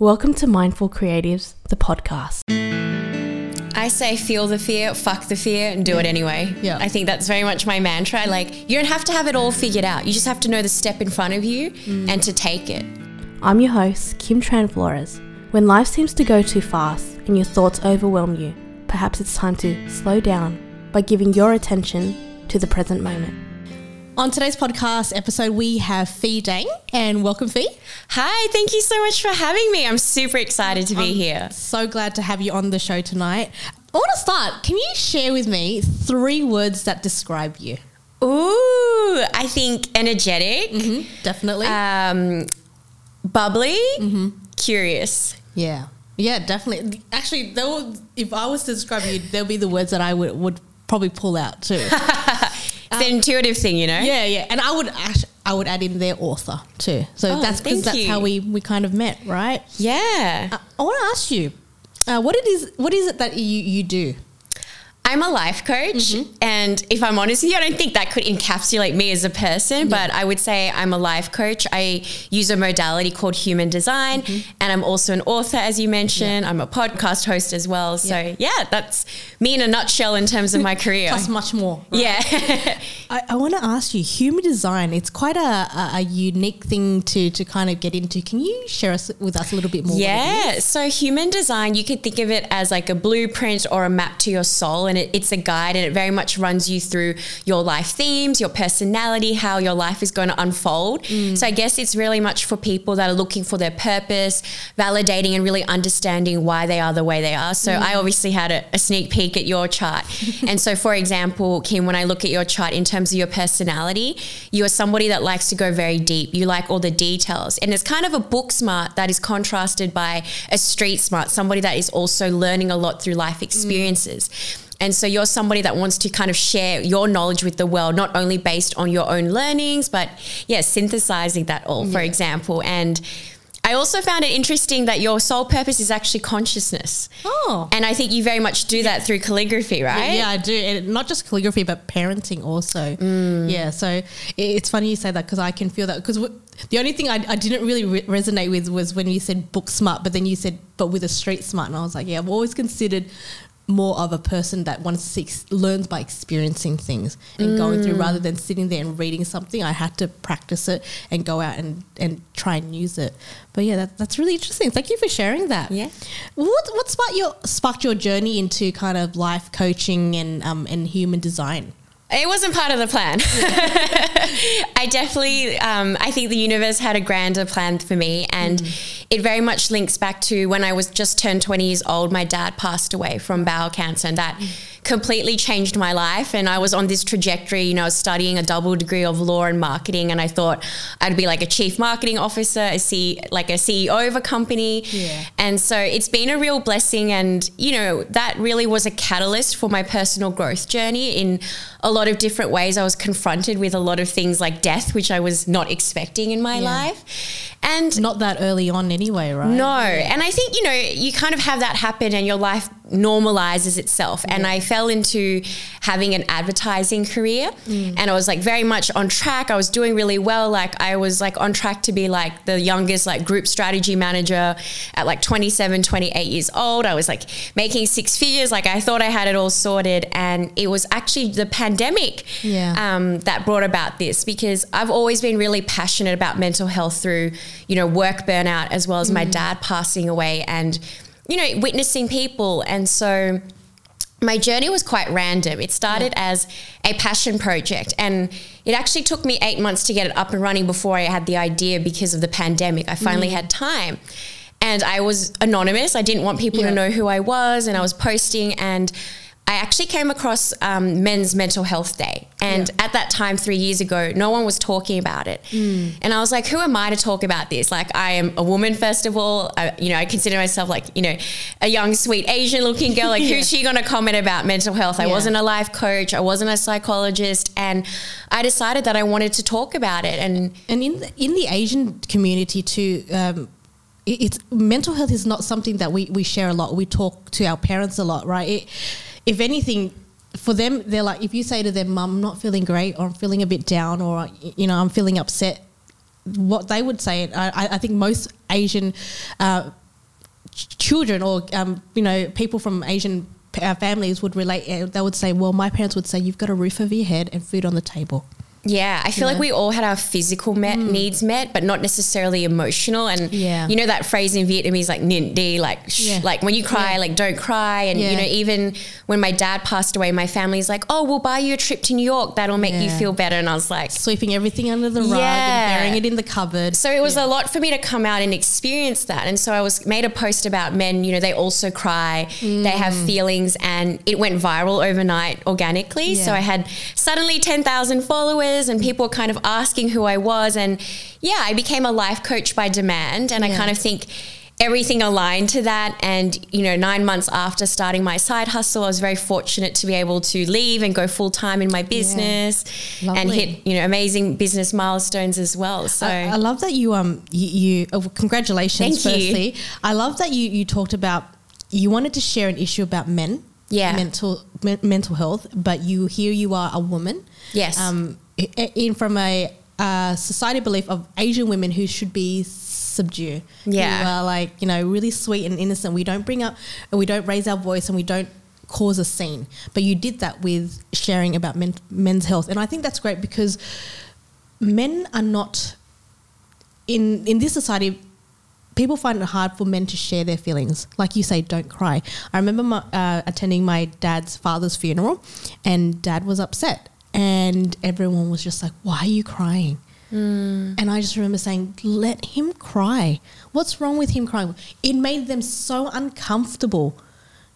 Welcome to Mindful Creatives, the podcast. I say feel the fear, fuck the fear, and do it anyway. Yeah. I think that's very much my mantra. Like, you don't have to have it all figured out. You just have to know the step in front of you mm. and to take it. I'm your host, Kim Tran Flores. When life seems to go too fast and your thoughts overwhelm you, perhaps it's time to slow down by giving your attention to the present moment. On today's podcast episode, we have Phi Dang, and welcome, Phi. Hi, thank you so much for having me. I'm super excited to be I'm here. So glad to have you on the show tonight. I want to start. Can you share with me three words that describe you? Ooh, I think energetic, Definitely. um, bubbly, curious. yeah. Yeah, definitely. Actually, will, if I was to describe you, there'll be the words that I would, would probably pull out too. It's the intuitive thing, you know? yeah, yeah. And I would act, I would add in their author too. So Oh, that's because that's how we, we kind of met, right? Yeah. I, I want to ask you, uh, what it is what is it that you, you do? I'm a life coach, mm-hmm. and if I'm honest with you, I don't think that could encapsulate me as a person, but I would say I'm a life coach. I use a modality called human design, mm-hmm. and I'm also an author, as you mentioned. I'm a podcast host as well. So, Yeah. yeah, that's me in a nutshell in terms of my career. Plus much more. right? yeah. I, I want to ask you, human design. It's quite a, a, a unique thing to to kind of get into. Can you share us with us a little bit more? Yeah. So human design, you could think of it as like a blueprint or a map to your soul, and it, it's a guide, and it very much runs you through your life themes, your personality, how your life is going to unfold. Mm. So I guess it's really much for people that are looking for their purpose, validating and really understanding why they are the way they are. So I mm. obviously had a, a sneak peek at your chart, and so for example, Kim, when I look at your chart in terms of your personality, you are somebody that likes to go very deep. You like all the details, and it's kind of a book smart that is contrasted by a street smart, somebody that is also learning a lot through life mm. experiences. And so you're somebody that wants to kind of share your knowledge with the world, not only based on your own learnings, but yeah, synthesizing that all, for example. And I also found it interesting that your sole purpose is actually consciousness. Oh. And I think you very much do that through calligraphy, right? Yeah, I do, and not just calligraphy, but parenting also. Mm. Yeah, so it's funny you say that because I can feel that because the only thing I, I didn't really re- resonate with was when you said book smart, but then you said but with a street smart, and I was like, yeah, I've always considered more of a person that wants to ex- learns by experiencing things and going through Mm. rather than sitting there and reading something. I had to practice it and go out and, and try and use it. But yeah, that, that's really interesting. Thank you for sharing that. Yeah. What what sparked your sparked your journey into kind of life coaching and um and human design? It wasn't part of the plan. I definitely, um, I think the universe had a grander plan for me, and it very much links back to when I was just turned 20 years old. My dad passed away from bowel cancer, and that completely changed my life. And I was on this trajectory. You know, I was studying a double degree of law and marketing, and I thought I'd be like a chief marketing officer, a C, like a CEO of a company. Yeah. And so it's been a real blessing. And, you know, that really was a catalyst for my personal growth journey in a lot of different ways. I was confronted with a lot of things like death, which I was not expecting in my Yeah. life. And Not that early on, anyway, right? no. And I think, you know, you kind of have that happen and your life normalizes itself. And I fell into having an advertising career mm. and I was like very much on track. I was doing really well. Like I was like on track to be like the youngest like group strategy manager at like 27, 28 years old. I was like making six figures. Like I thought I had it all sorted. And it was actually the pandemic Yeah. um, that brought about this because I've always been really passionate about mental health through, you know, work burnout as well as my dad passing away and, you know, witnessing people. And so my journey was quite random. It started as a passion project and it actually took me eight months to get it up and running before I had the idea because of the pandemic. I finally had time. And I was anonymous. I didn't want people Yeah. to know who I was, and I was posting. And I actually came across um, Men's Mental Health Day. And Yeah. at that time, three years ago, no one was talking about it. And I was like, who am I to talk about this? Like, I am a woman, first of all. I, you know, I consider myself like, you know, a young, sweet Asian looking girl. Like, who's she going to comment about mental health? I Yeah. wasn't a life coach, I wasn't a psychologist. And I decided that I wanted to talk about it. And And in the, in the Asian community too, um, it, it's mental health is not something that we, we share a lot. We talk to our parents a lot, right? It, if anything, for them, they're like, if you say to them, "Mum, I'm not feeling great," or "I'm feeling a bit down," or you know, "I'm feeling upset," what they would say, I, I- think most Asian uh, children or um, you know people from Asian uh, families would relate. They would say, "Well, my parents would say you've got a roof over your head and food on the table." Yeah, I feel like we all had our physical met, needs met, but not necessarily emotional. And Mm. Yeah. you know that phrase in Vietnamese, like "nint đi," like sh- Yeah. like when you cry, Yeah. like don't cry. And you know, even when my dad passed away, my family's like, "Oh, we'll buy you a trip to New York. That'll make you feel better." And I was like, Sweeping everything under the rug and burying it in the cupboard. So it was a lot for me to come out and experience that. And so I was made a post about men, you know, they also cry, they have Mm. feelings, and it went viral overnight organically. So I had suddenly 10,000 followers, and people were kind of asking who I was. And yeah, I became a life coach by demand. And I kind of think, Everything aligned to that. And, you know, nine months after starting my side hustle, I was very fortunate to be able to leave and go full time in my business and hit, you know, amazing business milestones as well. So I, I love that you um you, you oh, congratulations Thank you. firstly. I love that you you talked about you wanted to share an issue about men. Yeah. Mental men, mental health, but you here you are a woman. Yes. Um in from a uh, society belief of Asian women who should be subdue. Yeah. Who are like, you know, really sweet and innocent. We don't bring up and we don't raise our voice and we don't cause a scene. But you did that with sharing about men, men's health. And I think that's great because men are not in in this society people find it hard for men to share their feelings like you say don't cry i remember my, uh, attending my dad's father's funeral and dad was upset and everyone was just like why are you crying? Hmm. And i just remember saying let him cry. What's wrong with him crying? It made them so uncomfortable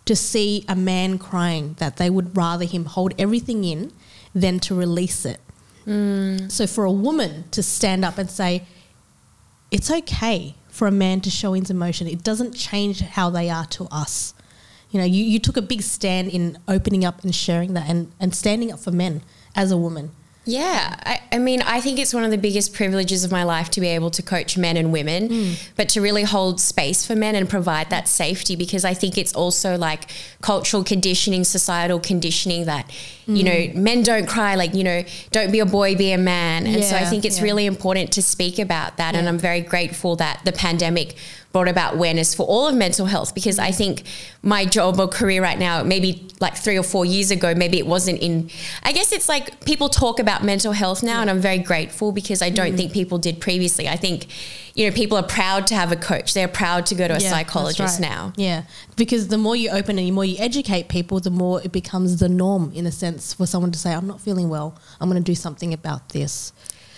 to see a man crying that they would rather him hold everything in than to release it. Hmm. So for a woman to stand up and say, it's okay for a man to show his emotion, it doesn't change how they are to us. You know, you, you took a big stand in opening up and sharing that and, and standing up for men as a woman. Yeah, I, I mean, I think it's one of the biggest privileges of my life to be able to coach men and women, Hmm. but to really hold space for men and provide that safety because I think it's also like cultural conditioning, societal conditioning that, you Hmm. know, men don't cry, like, you know, don't be a boy, be a man. And so I think it's yeah. really important to speak about that. And I'm very grateful that the pandemic brought about awareness for all of mental health because I think my job or career right now, maybe like three or four years ago, maybe it wasn't in. I guess it's like people talk about mental health now, and I'm very grateful because I Mm. don't think people did previously. I think, you know, people are proud to have a coach, they're proud to go to a Yeah, psychologist right. now. Yeah, because the more you open and the more you educate people, the more it becomes the norm in a sense for someone to say, I'm not feeling well, I'm going to do something about this.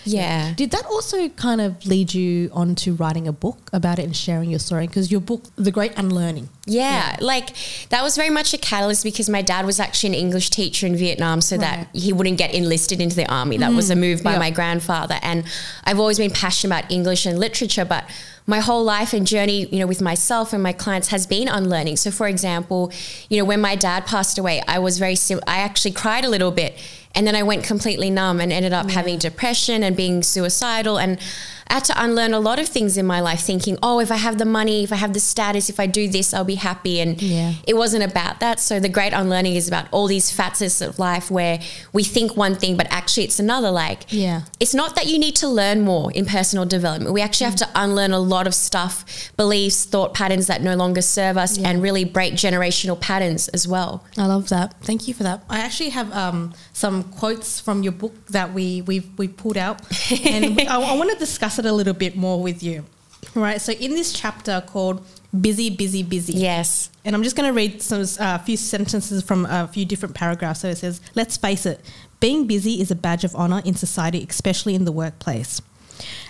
Yeah. Did that also kind of lead you on to writing a book about it and sharing your story? Because your book, The Great Unlearning. Yeah, like that was very much a catalyst because my dad was actually an English teacher in Vietnam so that he wouldn't get enlisted into the army. That was a mm. move by Yeah. my grandfather. And I've always been passionate about English and literature, but my whole life and journey, you know, with myself and my clients has been unlearning. So, for example, you know, when my dad passed away, I was very, sim- I actually cried a little bit. And then I went completely numb and ended up oh, having depression and being suicidal. And I had to unlearn a lot of things in my life, thinking, oh, if I have the money, if I have the status, if I do this, I'll be happy. And Yeah. it wasn't about that. So the great unlearning is about all these facets of life where we think one thing, but actually it's another. Like, Yeah. it's not that you need to learn more in personal development. We actually have to unlearn a lot of stuff, beliefs, thought patterns that no longer serve us, Yeah. and really break generational patterns as well. I love that. Thank you for that. I actually have um, some quotes from your book that we we've we pulled out, and I, I want to discuss it a little bit more with you. Right. So in this chapter called "Busy, Busy, Busy," Yes. and I'm just going to read some uh, a few sentences from a few different paragraphs. So it says, "Let's face it, being busy is a badge of honor in society, especially in the workplace.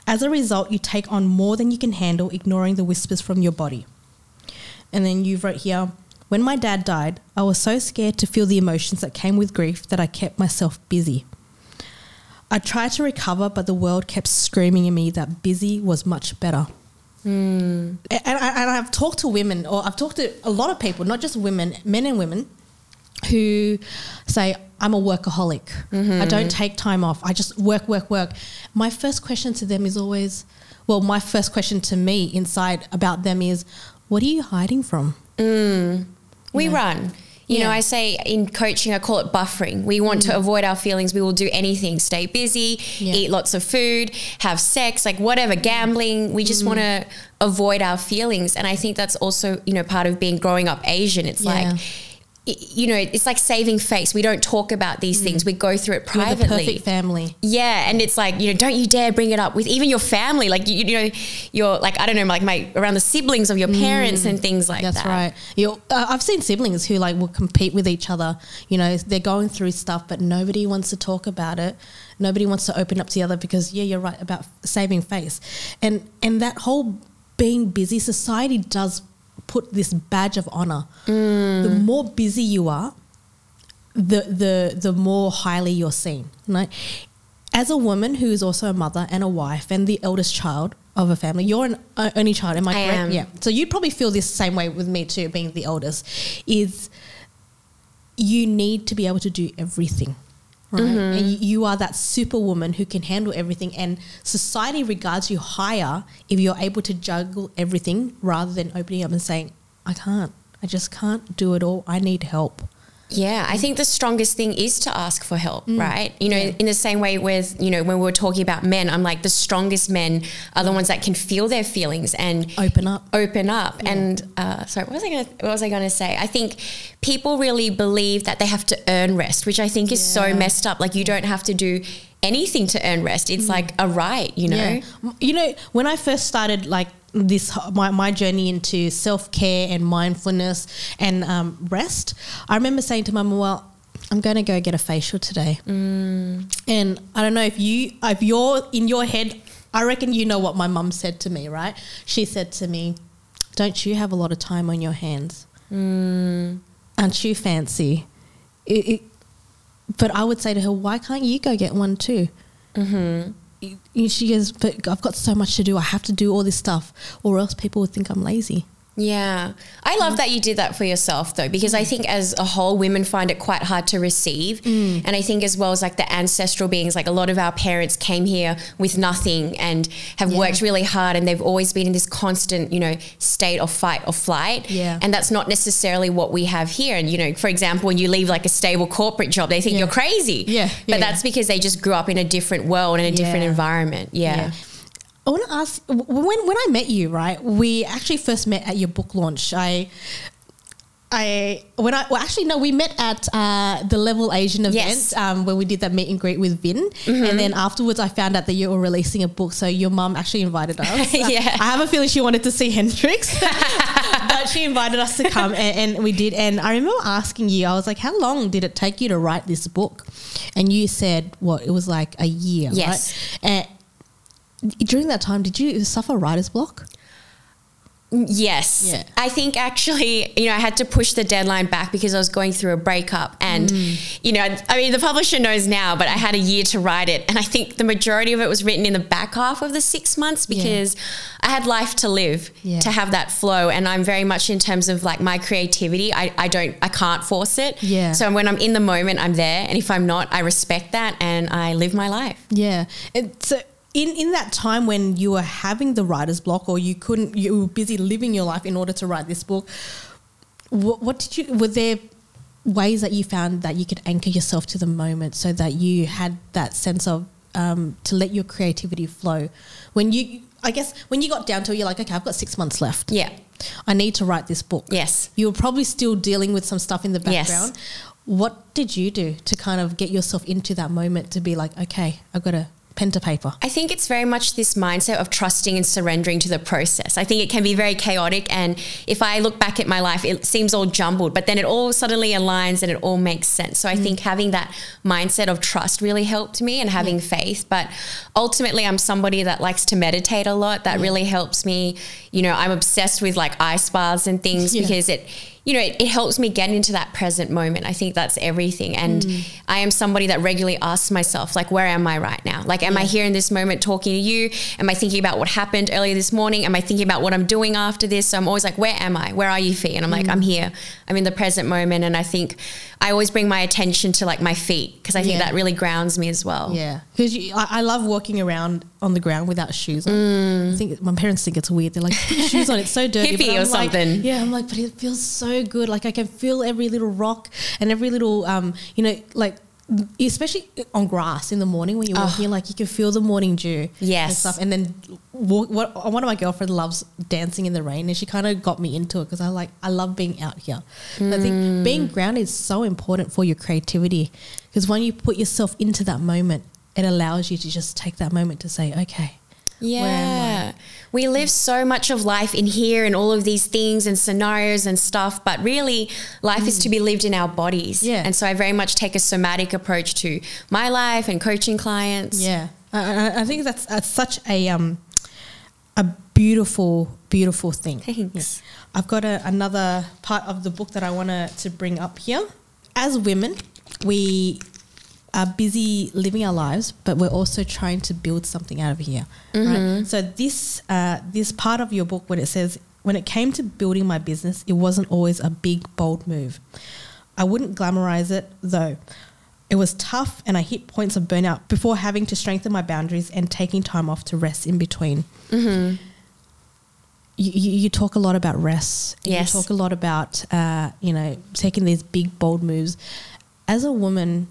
As a result, you take on more than you can handle, ignoring the whispers from your body." And then you wrote here, when my dad died, I was so scared to feel the emotions that came with grief that I kept myself busy. I tried to recover, but the world kept screaming at me that busy was much better. Hmm. And, I, and I've talked to women, or I've talked to a lot of people, not just women, men and women, who say, I'm a workaholic. I mm-hmm. don't take time off. I just work, work, work. My first question to them is always, well, my first question to me inside about them is, what are you hiding from? Hmm. We run. You know, I say in coaching, I call it buffering. We want to mm. avoid our feelings. We will do anything, stay busy, Yeah. eat lots of food, have sex, like whatever, mm. gambling. We just mm. want to avoid our feelings. And I think that's also, you know, part of being growing up Asian. It's Yeah. like, you know, it's like saving face. We don't talk about these things. We go through it We're privately. the perfect family. Yeah, and it's like you know, don't you dare bring it up with even your family. Like you, you know, you're like I don't know, like my around the siblings of your parents and things like Mm. That's that. right. You, uh, I've seen siblings who like will compete with each other. You know, they're going through stuff, but nobody wants to talk about it. Nobody wants to open up to the other because yeah, you're right about saving face, and and that whole being busy. Society does put this badge of honor. The more busy you are, the the the more highly you're seen. Right? As a woman who is also a mother and a wife and the eldest child of a family, you're an only child. Am I, I correct? am. Yeah. So you'd probably feel this same way with me too, being the eldest. Is you need to be able to do everything. Right? And mm-hmm. you, you are that superwoman who can handle everything, and society regards you higher if you're able to juggle everything rather than opening up and saying, I can't. I just can't do it all. I need help. Yeah, I think the strongest thing is to ask for help, Mm. right? You know, in the same way with, you know, when we were talking about men, I'm like the strongest men are the ones that can feel their feelings and Open up. open up. And uh, sorry, what was I going to what was I going to say? I think people really believe that they have to earn rest, which I think is so messed up. Like you don't have to do anything to earn rest. It's like a right, you know. Mm. Yeah. You know, when I first started like this my, my journey into self-care and mindfulness and um, rest, I remember saying to mum, well, I'm going to go get a facial today. Mm. And I don't know if you if you're in your head, I reckon you know what my mum said to me, right? She said to me, "Don't you have a lot of time on your hands? Mm. Aren't you fancy?" It, it, but I would say to her, "Why can't you go get one too?" Mm-hmm. She goes, but I've got so much to do. I have to do all this stuff, or else people would think I'm lazy. Yeah. I love mm. that you did that for yourself though, because I mm. think as a whole, women find it quite hard to receive. Mm. And I think as well as like the ancestral beings, like a lot of our parents came here with nothing and have Yeah. worked really hard and they've always been in this constant, you know, state of fight or flight. Yeah. And that's not necessarily what we have here. And, you know, for example, when you leave like a stable corporate job, they think Yeah. you're crazy. Yeah. But Yeah, that's because they just grew up in a different world and a different environment. yeah. I want to ask when when I met you, right? We actually first met at your book launch. I. I when I well actually no we met at uh, the Level Asian event Yes. um, where we did that meet and greet with Vin and then afterwards I found out that you were releasing a book so your mum actually invited us Yeah. I have a feeling she wanted to see Hendrix but she invited us to come and, and we did and I remember asking you I was like how long did it take you to write this book and you said what it was like a year Yes. right and during that time did you suffer writer's block Yes. Yeah. I think actually, you know, I had to push the deadline back because I was going through a breakup. And, Mm. you know, I mean, the publisher knows now, but I had a year to write it. And I think the majority of it was written in the back half of the six months Yeah. because I had life to live Yeah. to have that flow. And I'm very much in terms of like my creativity, I, I don't, I can't force it. Yeah. So when I'm in the moment, I'm there. And if I'm not, I respect that and I live my life. Yeah. So in, in that time when you were having the writer's block or you couldn't, you were busy living your life in order to write this book, what, what did you, were there ways that you found that you could anchor yourself to the moment so that you had that sense of, um, to let your creativity flow? When you, I guess, when you got down to it, you're like, okay, I've got six months left. Yeah. I need to write this book. Yes. You were probably still dealing with some stuff in the background Yes. What did you do to kind of get yourself into that moment to be like, okay, I've got a pen to paper? I think it's very much this mindset of trusting and surrendering to the process. I think it can be very chaotic. And if I look back at my life, it seems all jumbled, but then it all suddenly aligns and it all makes sense. So I mm. think having that mindset of trust really helped me and having faith. But ultimately, I'm somebody that likes to meditate a lot. That really helps me. You know, I'm obsessed with like ice baths and things Yeah. because it you know, it, it helps me get into that present moment. I think that's everything. And mm. I am somebody that regularly asks myself, like, where am I right now? Like, am I here in this moment talking to you? Am I thinking about what happened earlier this morning? Am I thinking about what I'm doing after this? So I'm always like, where am I? Where are you, Phi? And I'm like, I'm mm. here. I'm in the present moment. And I think I always bring my attention to like my feet because I think Yeah. that really grounds me as well. Yeah, because I, I love walking around on the ground without shoes on. Mm. I think my parents think it's weird. They're like, "Put shoes on, it's so dirty. Hippie or like- something. Yeah, I'm like, but it feels so so good. Like I can feel every little rock and every little, um, you know, like especially on grass in the morning when you're walking, like you can feel the morning dew, and Yes. stuff. And then walk, what one of my girlfriends loves dancing in the rain, and she kind of got me into it because I like I love being out here. And I think being grounded is so important for your creativity because when you put yourself into that moment, it allows you to just take that moment to say, okay. Yeah. We live so much of life in here and all of these things and scenarios and stuff, but really life is to be lived in our bodies. Yeah. And so I very much take a somatic approach to my life and coaching clients. Yeah, I, I- think that's, that's such a um, a beautiful, beautiful thing. Thanks. I've got a, another part of the book that I want to bring up here. As women, we are busy living our lives, but we're also trying to build something out of here. Right? So this uh, this part of your book, when it says, when it came to building my business, it wasn't always a big bold move. I wouldn't glamorize it though. It was tough, and I hit points of burnout before having to strengthen my boundaries and taking time off to rest in between. You, you, you talk a lot about rest. Yes. You talk a lot about uh, you know taking these big bold moves. As a woman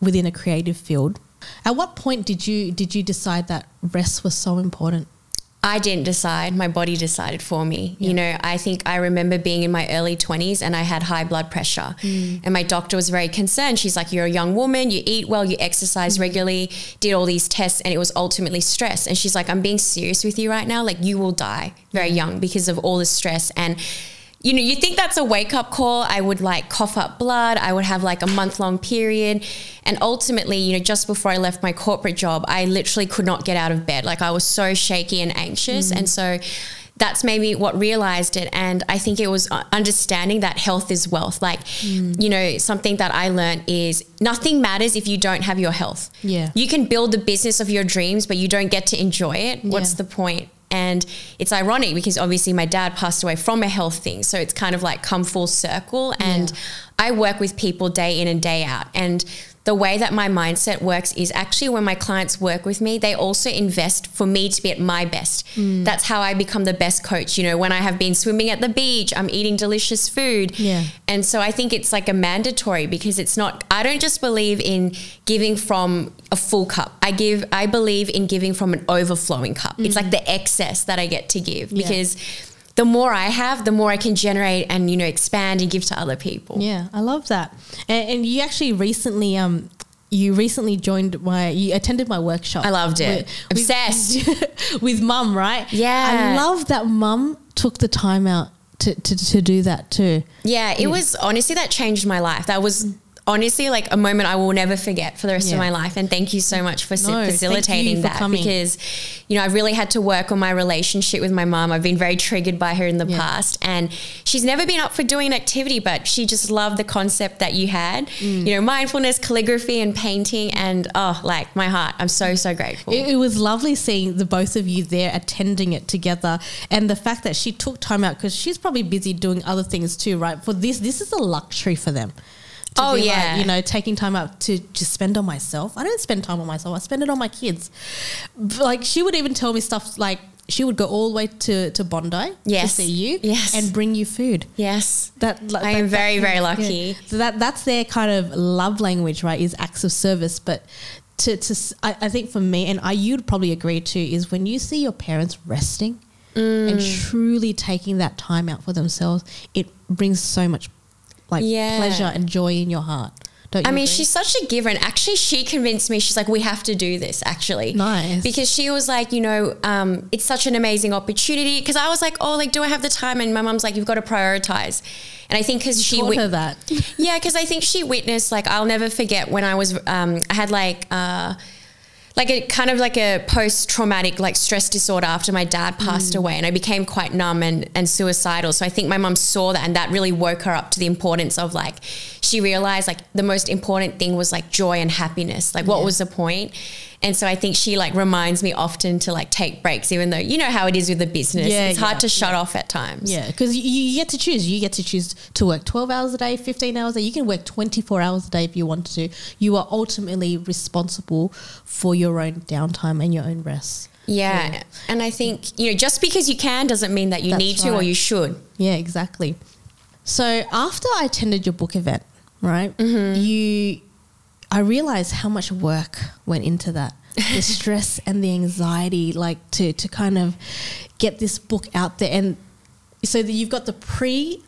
within a creative field, at what point did you did you decide that rest was so important? I didn't decide. My body decided for me. Yeah. You know, I think I remember being in my early 20s and I had high blood pressure. Mm. And my doctor was very concerned. She's like, You're a young woman, you eat well, you exercise Mm. regularly, did all these tests, and it was ultimately stress. And she's like, I'm being serious with you right now. Like, you will die very young because of all the stress. And you know, you think that's a wake up call. I would like cough up blood. I would have like a month long period. And ultimately, you know, just before I left my corporate job, I literally could not get out of bed. Like I was so shaky and anxious. And so that's maybe what realized it. And I think it was uh, understanding that health is wealth. Like, you know, something that I learned is nothing matters if you don't have your health. Yeah. You can build the business of your dreams, but you don't get to enjoy it. What's Yeah. the point? And it's ironic because obviously my dad passed away from a health thing. So it's kind of like come full circle. And Yeah. I work with people day in and day out. And the way that my mindset works is actually when my clients work with me, they also invest for me to be at my best. Mm. That's how I become the best coach. You know, when I have been swimming at the beach, I'm eating delicious food. Yeah. And so I think it's like a mandatory because it's not, I don't just believe in giving from a full cup. I give, I believe in giving from an overflowing cup. It's like the excess that I get to give Mm. Yeah. because the more I have, the more I can generate and, you know, expand and give to other people. Yeah, I love that. And, and you actually recently, um, you recently joined my, you attended my workshop. I loved it. With- Obsessed. With, with mum, right? Yeah. I love that mum took the time out to, to, to do that too. Yeah, it was honestly that changed my life. That was honestly like a moment I will never forget for the rest Yeah. of my life. And thank you so much for No, facilitating for that coming. because, you know, I really had to work on my relationship with my mom. I've been very triggered by her in the Yeah. past. And she's never been up for doing an activity, but she just loved the concept that you had, Mm. you know, mindfulness, calligraphy, and painting. And oh, like my heart, I'm so, so grateful. It, it was lovely seeing the both of you there attending it together, and the fact that she took time out because she's probably busy doing other things too, right? For this, this is a luxury for them. Oh, be like, yeah. you know, taking time out to just spend on myself. I don't spend time on myself. I spend it on my kids. But, Like she would even tell me stuff like she would go all the way to to Bondi Yes. to see you, Yes. and bring you food. yes. That like, I am that- very, that- very yeah. lucky. So that that's their kind of love language, right? Is acts of service. But to to I, I think for me, and I you'd probably agree too, is when you see your parents resting Mm. and truly taking that time out for themselves, it brings so much like Yeah. pleasure and joy in your heart. Don't you I mean, agree? she's such a giver, and actually, she convinced me. She's like, "We have to do this." Actually, Nice. because she was like, you know, um, it's such an amazing opportunity. Because I was like, "Oh, like, do I have the time?" And my mom's like, "You've got to prioritize." And I think because she taught wit- her that. yeah, because I think she witnessed like I'll never forget when I was um, I had like uh, like a kind of like a post traumatic like stress disorder after my dad passed mm. away, and I became quite numb and and suicidal. So I think my mum saw that, and that really woke her up to the importance of like she realized like the most important thing was like joy and happiness. Like what Yeah. was the point? And so I think she like reminds me often to like take breaks, even though you know how it is with the business. Yeah, it's hard yeah, to shut off at times. Yeah, because you, you get to choose. You get to choose to work 12 hours a day, 15 hours a day. You can work 24 hours a day if you want to. You are ultimately responsible for your own downtime and your own rest. Yeah. Yeah. And I think, you know, just because you can doesn't mean that you That's need to or you should. Yeah, exactly. So after I attended your book event, right? Mm-hmm. You, I realized how much work went into that. The stress and the anxiety, like to to kind of get this book out there, and so that you've got the pre,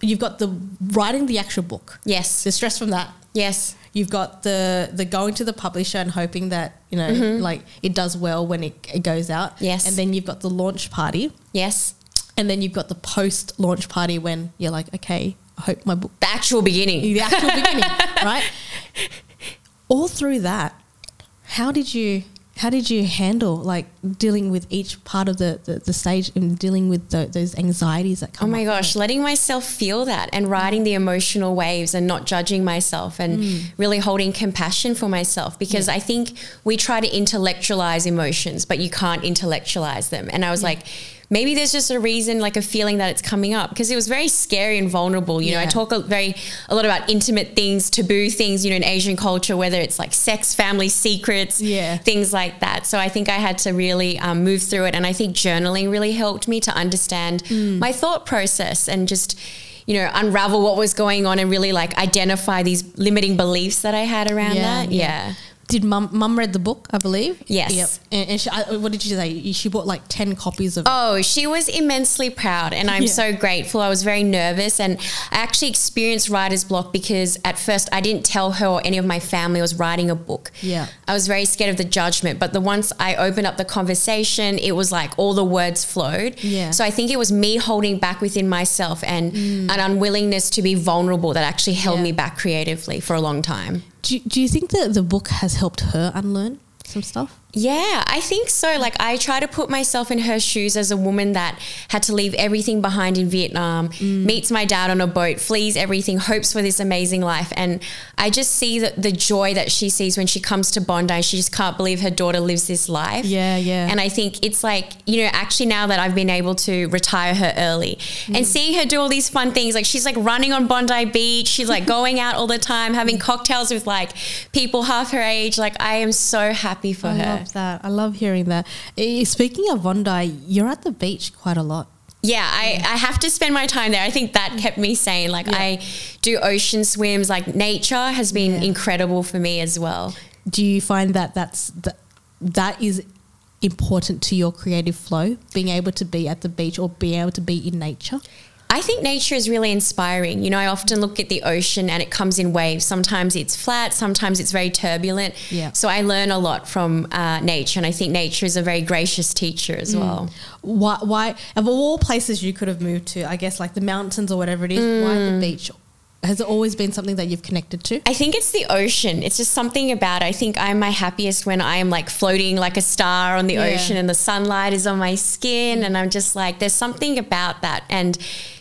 you've got the writing the actual book, Yes. the stress from that. Yes. You've got the the going to the publisher and hoping that you know like it does well when it, it goes out. Mm-hmm. Yes. and then you've got the launch party. Yes. And then you've got the post launch party when you're like, okay, I hope my book, The actual beginning. the actual beginning, right? All through that, how did you how did you handle like dealing with each part of the, the, the stage and dealing with the, those anxieties that come? Oh my gosh, letting myself feel that and riding the emotional waves and not judging myself and hmm. really holding compassion for myself because I think we try to intellectualize emotions, but you can't intellectualize them. And I was like, maybe there's just a reason, like a feeling that it's coming up because it was very scary and vulnerable. You know, I talk a very a lot about intimate things, taboo things, you know, in Asian culture, whether it's like sex, family secrets, Yeah. things like that. So I think I had to really um, move through it. And I think journaling really helped me to understand my thought process and just, you know, unravel what was going on and really like identify these limiting beliefs that I had around Yeah, that. yeah. Yeah. Did mum mum read the book? I believe. Yes. Yep. And, and she, I, what did you say? She bought like ten copies of. Oh, she was immensely proud, and I'm Yeah. so grateful. I was very nervous, and I actually experienced writer's block because at first I didn't tell her or any of my family I was writing a book. Yeah. I was very scared of the judgment, but the once I opened up the conversation, it was like all the words flowed. Yeah. Mm. So I think it was me holding back within myself and an unwillingness to be vulnerable that actually held Yeah. me back creatively for a long time. Do, do you think that the book has helped her unlearn some stuff? Yeah, I think so. Like, I try to put myself in her shoes as a woman that had to leave everything behind in Vietnam, mm. meets my dad on a boat, flees everything, hopes for this amazing life. And I just see the, the joy that she sees when she comes to Bondi. She just can't believe her daughter lives this life. Yeah, yeah. And I think it's like, you know, actually now that I've been able to retire her early and mm. seeing her do all these fun things, like she's like running on Bondi Beach, she's like going out all the time, having cocktails with like people half her age. Like, I am so happy for I her. Love that. I love hearing that. Eh, Speaking of Bondi, you're at the beach quite a lot. Yeah, I, I have to spend my time there. I think that kept me sane. Like Yeah. I do ocean swims. Like nature has been Yeah. incredible for me as well. Do you find that that's that, that is important to your creative flow, being able to be at the beach or being able to be in nature? I think nature is really inspiring. You know, I often look at the ocean and it comes in waves. Sometimes it's flat, sometimes it's very turbulent. Yeah. So I learn a lot from uh, nature, and I think nature is a very gracious teacher as well. Why, why, of all places you could have moved to, I guess like the mountains or whatever it is, why the beach? Has it always been something that you've connected to? I think it's the ocean. It's just something about. I think I'm my happiest when I am like floating like a star on the Yeah. ocean and the sunlight is on my skin and I'm just like there's something about that and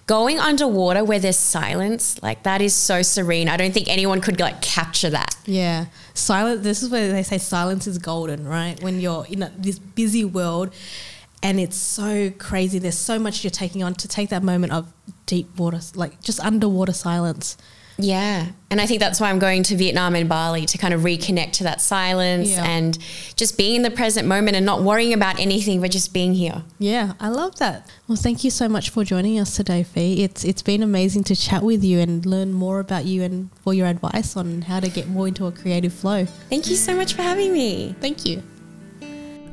going underwater where there's silence like that is so serene. I don't think anyone could like capture that. Yeah. Silence. This is where they say silence is golden, right? When you're in a, this busy world and it's so crazy, there's so much you're taking on to take that moment of deep water, like just underwater silence. Yeah. And I think that's why I'm going to Vietnam and Bali to kind of reconnect to that silence Yeah. and just being in the present moment and not worrying about anything but just being here. Yeah, I love that. Well, thank you so much for joining us today, Phi. It's it's been amazing to chat with you and learn more about you and for your advice on how to get more into a creative flow. Thank you so much for having me. Thank you.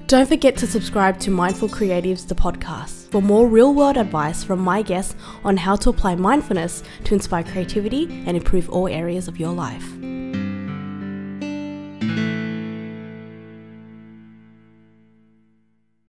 Don't forget to subscribe to Mindful Creatives, the podcast, for more real world advice from my guests on how to apply mindfulness to inspire creativity and improve all areas of your life.